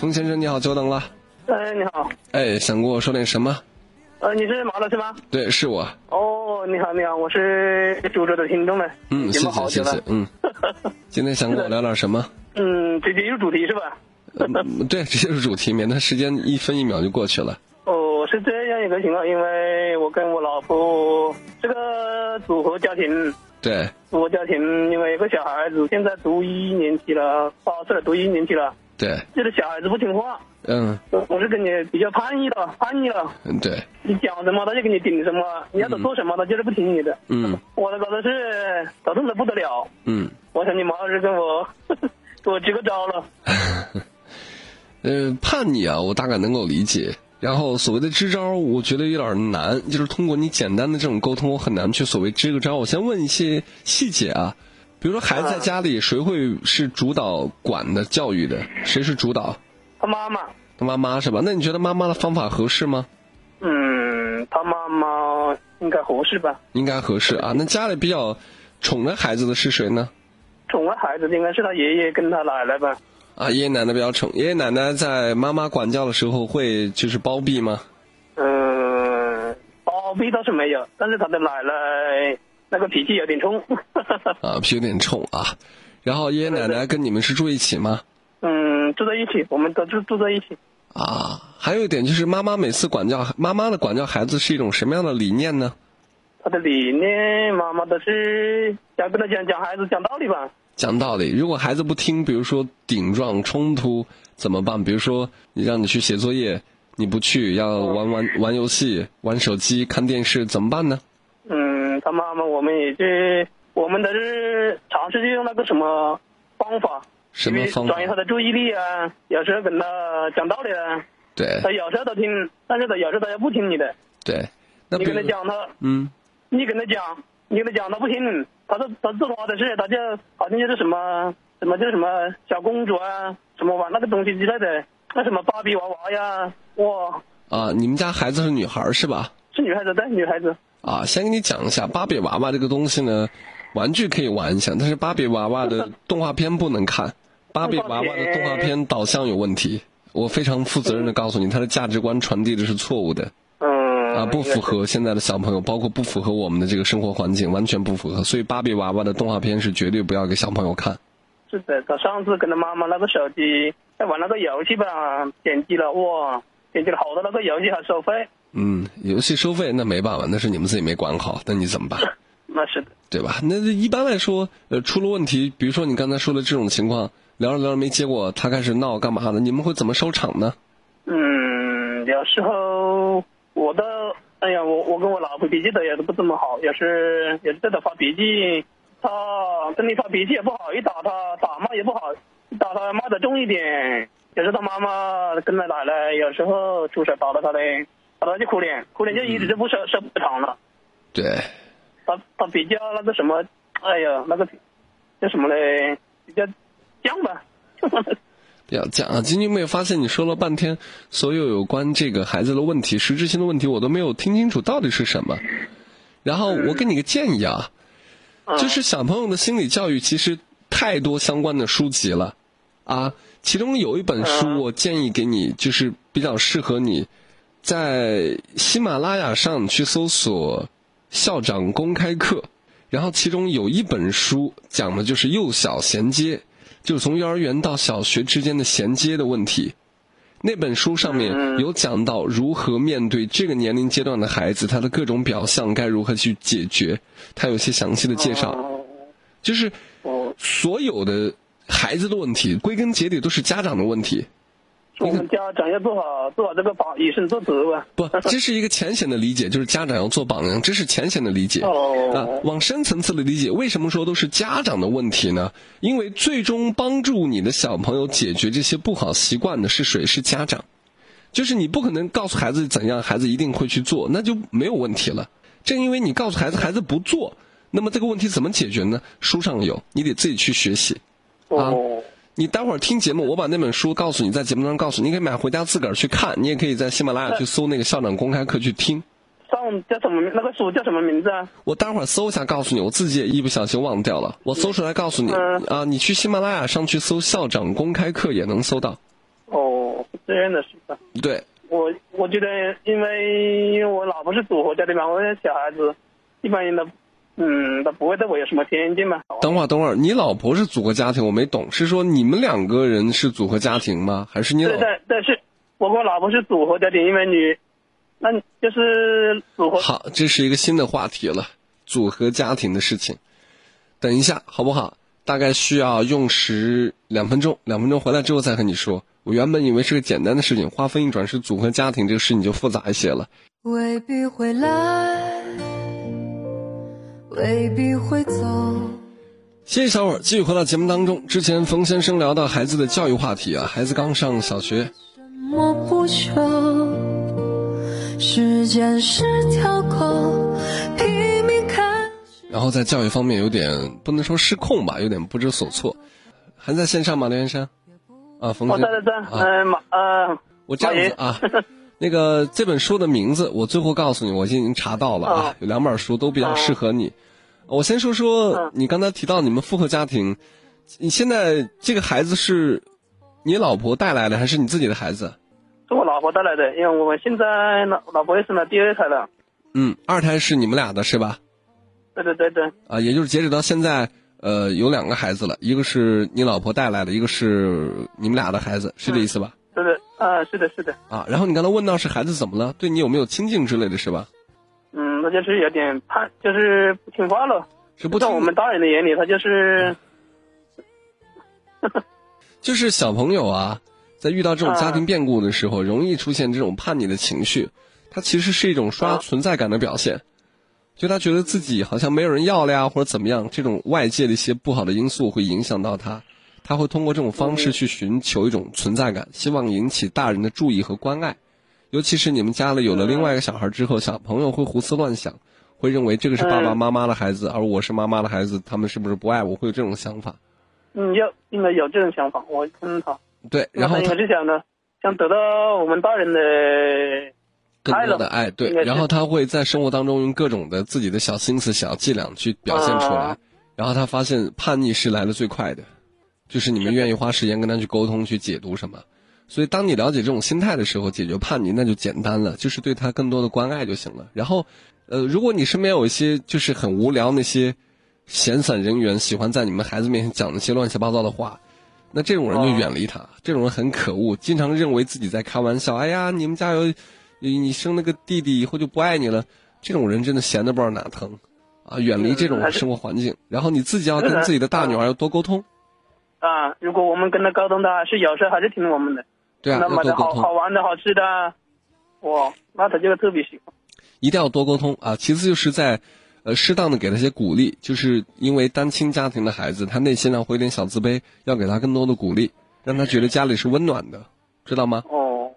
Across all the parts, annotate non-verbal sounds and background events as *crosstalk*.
冯先生你好，久等了。哎，你好，哎，想跟我说点什么？呃，你是马老师吗？对，是我。哦，你好，你好，我是株洲的听众们。嗯，谢谢谢谢。嗯，*laughs* 今天想跟我聊点什么？嗯，直接入主题是吧？嗯 *laughs* 对，直接是主题，免得时间一分一秒就过去了。哦，是这样一个情况，因为我跟我老婆这个组合家庭，对，组合家庭，因为有个小孩子现在读一年级了，八岁了，读一年级了，对，这个小孩子不听话，嗯，我我是跟你比较叛逆的，叛逆了，嗯对，你讲什么他就给你顶什么，你要他做什么他就是不听你的。嗯。我的搞的是头痛的不得了，嗯，我想你马老师跟我 *laughs* 给我支个招了。*laughs* 呃，叛逆啊，我大概能够理解。然后所谓的支招，我觉得有点难，就是通过你简单的这种沟通，我很难去所谓支个招。我先问一些细节啊，比如说孩子在家里，谁会是主导管的教育的？谁是主导？他妈妈，他妈妈是吧？那你觉得妈妈的方法合适吗？嗯，他妈妈应该合适吧？应该合适啊。那家里比较宠着孩子的是谁呢？宠着孩子应该是他爷爷跟他奶奶吧？啊，爷爷奶奶比较宠。爷爷奶奶在妈妈管教的时候会就是包庇吗？嗯，包庇倒是没有，但是他的奶奶那个脾气有点冲。*laughs* 啊，脾气有点冲啊。然后爷爷奶奶跟你们是住一起吗？嗯，住在一起，我们都住住在一起。啊，还有一点就是妈妈每次管教妈妈的管教孩子是一种什么样的理念呢？他的理念，妈妈都是想跟他讲讲孩子讲道理吧。讲道理，如果孩子不听，比如说顶撞冲突怎么办？比如说你让你去写作业，你不去，要玩玩玩游戏、玩手机、看电视，怎么办呢？嗯，他妈妈我们也是，我们都是尝试用那个什么方法，什么方法？转移他的注意力啊，有时候跟他讲道理啊，对。他有时候都听，但是他有时候他又不听你的，对，那你跟他讲他，嗯，你跟他讲，你跟他讲他不听，他说他做他的事，他就好像就是什么什么就是什么小公主啊，什么玩那个东西之类的，那什么芭比娃娃呀，哇，啊，你们家孩子是女孩是吧？是女孩子对女孩子，啊，先给你讲一下芭比娃娃这个东西呢，玩具可以玩一下，但是芭比娃娃的动画片不能看，*laughs* 芭比娃娃的动画片导向有问题。我非常负责任的告诉你，它的价值观传递的是错误的嗯，啊，不符合现在的小朋友，包括不符合我们的这个生活环境，完全不符合。所以芭比娃娃的动画片是绝对不要给小朋友看。是的，他上次跟他妈妈那个手机在玩那个游戏吧，点击了哇，点击了好多那个游戏还收费，嗯，游戏收费那没办法，那是你们自己没管好，那你怎么办？*laughs* 那是的，对吧？那一般来说，呃，出了问题，比如说你刚才说的这种情况，聊着聊着没结果，他开始闹干嘛的？你们会怎么收场呢？嗯，有时候我的，哎呀，我我跟我老婆脾气都也都不怎么好，也是也是对她发脾气，她跟你发脾气也不好，一打她打骂也不好，一打她骂的重一点，有时候她妈妈跟她奶奶有时候出手打了她嘞，打她就哭脸，哭脸就一直就不收收不长了。对，他他比较那个什么，哎呀，那个叫什么嘞？比较犟吧。*laughs* 比较犟啊。金军妹发现你说了半天，所有有关这个孩子的问题、实质性的问题，我都没有听清楚到底是什么。然后我给你个建议啊，就是小朋友的心理教育其实太多相关的书籍了啊，其中有一本书我建议给你，就是比较适合你，在喜马拉雅上去搜索“校长公开课”，然后其中有一本书讲的就是幼小衔接，就是从幼儿园到小学之间的衔接的问题。那本书上面有讲到如何面对这个年龄阶段的孩子，他的各种表象该如何去解决，他有些详细的介绍。哦就是哦，所有的孩子的问题，归根结底都是家长的问题。我们家长要做好做好这个榜，以身作则吧。不，这是一个浅显的理解，就是家长要做榜样，这是浅显的理解。哦啊哦，，往深层次的理解，为什么说都是家长的问题呢？因为最终帮助你的小朋友解决这些不好习惯的是谁？是家长。就是你不可能告诉孩子怎样，孩子一定会去做，那就没有问题了。正因为你告诉孩子，孩子不做，那么这个问题怎么解决呢？书上有，你得自己去学习。啊哦，你待会儿听节目，我把那本书告诉你，在节目当中告诉你，你可以买回家自个儿去看，你也可以在喜马拉雅去搜那个校长公开课去听。上叫什么？那个书叫什么名字啊？我待会儿搜一下告诉你，我自己也一不小心忘掉了，我搜出来告诉你嗯啊，你去喜马拉雅上去搜校长公开课也能搜到。哦，这样的是吧。对，我我觉得，因为因为我老婆是组合家庭嘛，我的小孩子一般人都，嗯，他不会对我有什么偏见吧。等会儿，等会儿，你老婆是组合家庭，我没懂，是说你们两个人是组合家庭吗？还是你老对？对对，是我跟我老婆是组合家庭，因为你，那就是组合。好，这是一个新的话题了，组合家庭的事情。等一下，好不好？大概需要用时两分钟，两分钟回来之后再和你说。我原本以为是个简单的事情，话锋一转是组合家庭，这个事情就复杂一些了。未必会来，未必会走。歇一小会儿，继续回到节目当中。之前冯先生聊到孩子的教育话题啊，孩子刚上小学，什么不求？时间是条狗，拼命看。然后在教育方面有点不能说失控吧，有点不知所措。还在线上吗，刘先生？啊，冯先我在在在，啊，嗯，马呃，我这样子啊，那个这本书的名字我最后告诉你，我已经查到了啊哦，有两本书都比较适合你。我先说说嗯你刚才提到你们复合家庭，你现在这个孩子是你老婆带来的还是你自己的孩子？是我老婆带来的，因为我们现在老老婆也生了第二胎了。嗯，二胎是你们俩的是吧？对对对对，啊，也就是截止到现在，呃，有两个孩子了，一个是你老婆带来的，一个是你们俩的孩子，是这意思吧？啊，是的，是的，啊，然后你刚才问到是孩子怎么了，对你有没有亲近之类的是吧？嗯，他就是有点叛，就是不听话了。是不在我们大人的眼里，他就是，*laughs* 就是小朋友啊，在遇到这种家庭啊变故的时候，容易出现这种叛逆的情绪，他其实是一种刷啊存在感的表现。就他觉得自己好像没有人要了呀，或者怎么样，这种外界的一些不好的因素会影响到他，他会通过这种方式去寻求一种存在感，希望引起大人的注意和关爱。尤其是你们家里有了另外一个小孩之后，小朋友会胡思乱想，会认为这个是爸爸嗯妈妈的孩子，而我是妈妈的孩子，他们是不是不爱我？会有这种想法。嗯，有应该有这种想法，我嗯他，对，然后那他应他该是想呢，想得到我们大人的，更多的爱，对然后他会在生活当中用各种的自己的小心思、小伎俩去表现出来，啊然后他发现叛逆是来的最快的，就是你们愿意花时间跟他去沟通、去解读什么。所以，当你了解这种心态的时候，解决叛逆那就简单了，就是对他更多的关爱就行了。然后，呃，如果你身边有一些就是很无聊那些闲散人员，喜欢在你们孩子面前讲那些乱七八糟的话，那这种人就远离他。这种人很可恶，经常认为自己在开玩笑。哎呀，你们家有你你生了个弟弟以后就不爱你了。这种人真的闲的不知道哪疼啊！远离这种生活环境，然后你自己要跟自己的大女儿要多沟通。啊，如果我们跟他沟通，他还是有时候还是听我们的，对啊，那买的好好玩的好吃的，哇，那他就特别喜欢。一定要多沟通啊！其次就是在，呃，适当的给他些鼓励，就是因为单亲家庭的孩子，他内心呢会有点小自卑，要给他更多的鼓励，让他觉得家里是温暖的，知道吗？哦，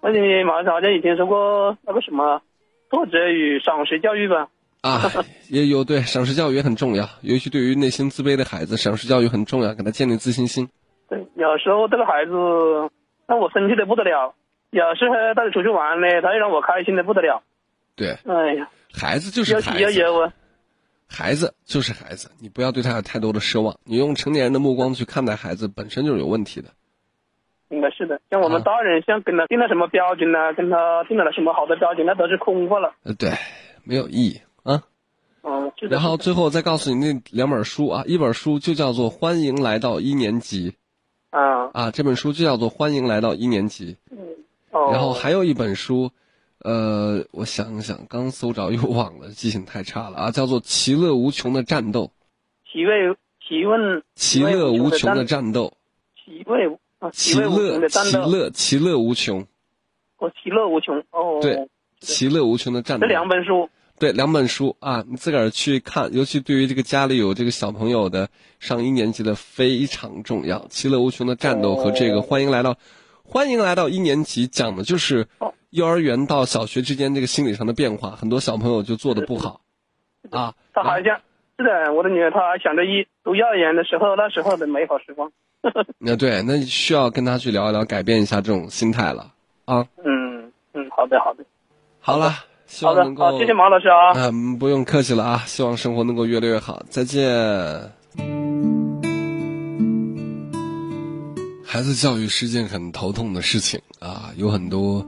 而且马上好像以前说过那个什么挫折与赏识教育吧？啊，也有对赏识教育也很重要，尤其对于内心自卑的孩子，赏识教育很重要，给他建立自信心。对，有时候这个孩子让我生气的不得了，有时候带他出去玩呢，他又让我开心的不得了。对，哎呀，孩子就是有喜孩子，有忧啊。孩子就是孩子，你不要对他有太多的奢望，你用成年人的目光去看待孩子，本身就是有问题的。应该是的，像我们啊大人，像跟他定了什么标准呢？跟他定了什么好的标准，那都是空话了。呃，对，没有意义啊。嗯，是的。然后最后再告诉你那两本书啊，一本书就叫做《欢迎来到一年级》啊，啊，这本书就叫做《欢迎来到一年级》。嗯哦，然后还有一本书，呃，我想一想，刚搜着又忘了，记性太差了啊，叫做《其乐无穷的战斗》。其乐其问其乐无穷的战，斗，其乐啊，其乐其乐其乐无穷，哦，其乐无穷哦。对，其乐无穷的战斗这。两本书，对，两本书啊，你自个儿去看，尤其对于这个家里有这个小朋友的上一年级的非常重要。其乐无穷的战斗和这个哦欢迎来到，欢迎来到一年级，讲的就是哦幼儿园到小学之间这个心理上的变化，很多小朋友就做的不好，啊，他好像是的，我的女儿她还想着一读幼儿园的时候那时候的美好时光。*laughs* 那对，那需要跟他去聊一聊，改变一下这种心态了啊。嗯嗯，好的好的好了，希好的望能，够，好，谢谢马老师啊。嗯，不用客气了啊！希望生活能够越来越好，再见。孩子教育是件很头痛的事情啊，有很多，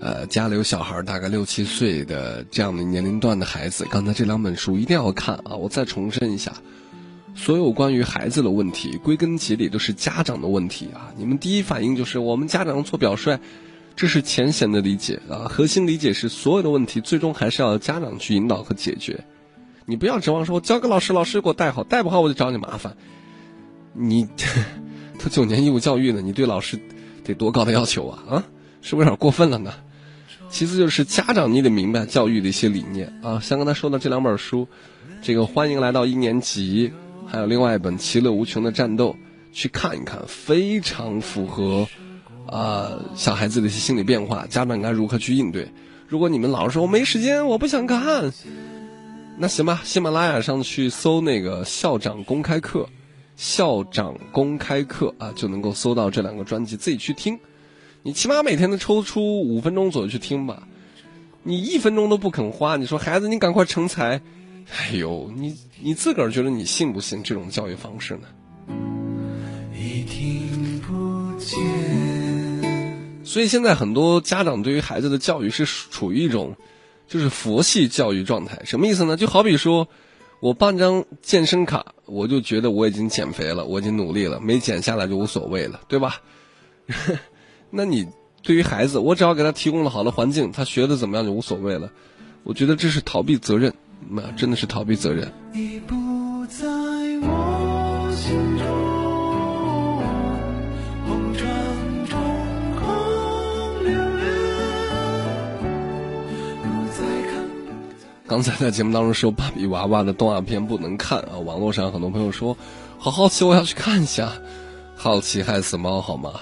呃，家里有小孩，大概六七岁的这样的年龄段的孩子，刚才这两本书一定要看啊！我再重申一下，所有关于孩子的问题，归根结底都是家长的问题啊！你们第一反应就是我们家长做表率，这是浅显的理解啊，核心理解是所有的问题最终还是要家长去引导和解决，你不要指望说我交给老师，老师给我带好，带不好我就找你麻烦，你。*laughs* 都九年义务教育了，你对老师得多高的要求啊？啊，是不是有点过分了呢？其次就是家长，你得明白教育的一些理念啊。像刚才说的这两本书，这个欢迎来到一年级，还有另外一本《其乐无穷的战斗》，去看一看，非常符合啊小孩子的一些心理变化，家长该如何去应对。如果你们老是说我没时间，我不想看，那行吧，喜马拉雅上去搜那个校长公开课。校长公开课啊，就能够搜到这两个专辑，自己去听。你起码每天都抽出五分钟左右去听吧。你一分钟都不肯花，你说孩子，你赶快成才。哎呦，你你自个儿觉得你信不信这种教育方式呢？所以现在很多家长对于孩子的教育是处于一种，就是佛系教育状态。什么意思呢？就好比说。我办张健身卡，我就觉得我已经减肥了，我已经努力了，没减下来就无所谓了，对吧？*laughs* 那你对于孩子，我只要给他提供了好的环境，他学的怎么样就无所谓了。我觉得这是逃避责任，那真的是逃避责任。刚才在节目当中说芭比娃娃的动画片不能看啊，网络上很多朋友说，好好奇我要去看一下，好奇害死猫好吗？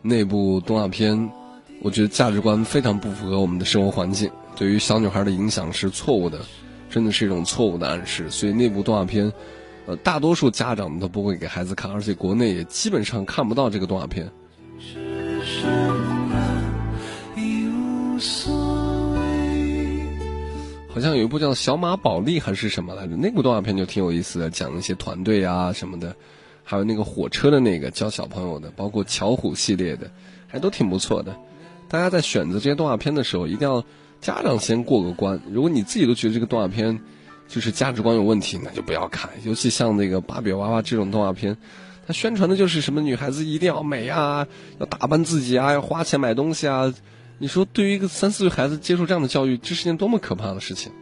那部动画片，我觉得价值观非常不符合我们的生活环境，对于小女孩的影响是错误的，真的是一种错误的暗示。所以那部动画片，呃，大多数家长们都不会给孩子看，而且国内也基本上看不到这个动画片。一无所好像有一部叫《小马宝莉》还是什么来着？那部动画片就挺有意思的，讲一些团队啊什么的，还有那个火车的那个教小朋友的，包括巧虎系列的，还都挺不错的。大家在选择这些动画片的时候，一定要家长先过个关。如果你自己都觉得这个动画片就是价值观有问题，那就不要看。尤其像那个芭比娃娃这种动画片，它宣传的就是什么女孩子一定要美啊，要打扮自己啊，要花钱买东西啊。你说，对于一个三四岁孩子接受这样的教育，这是件多么可怕的事情！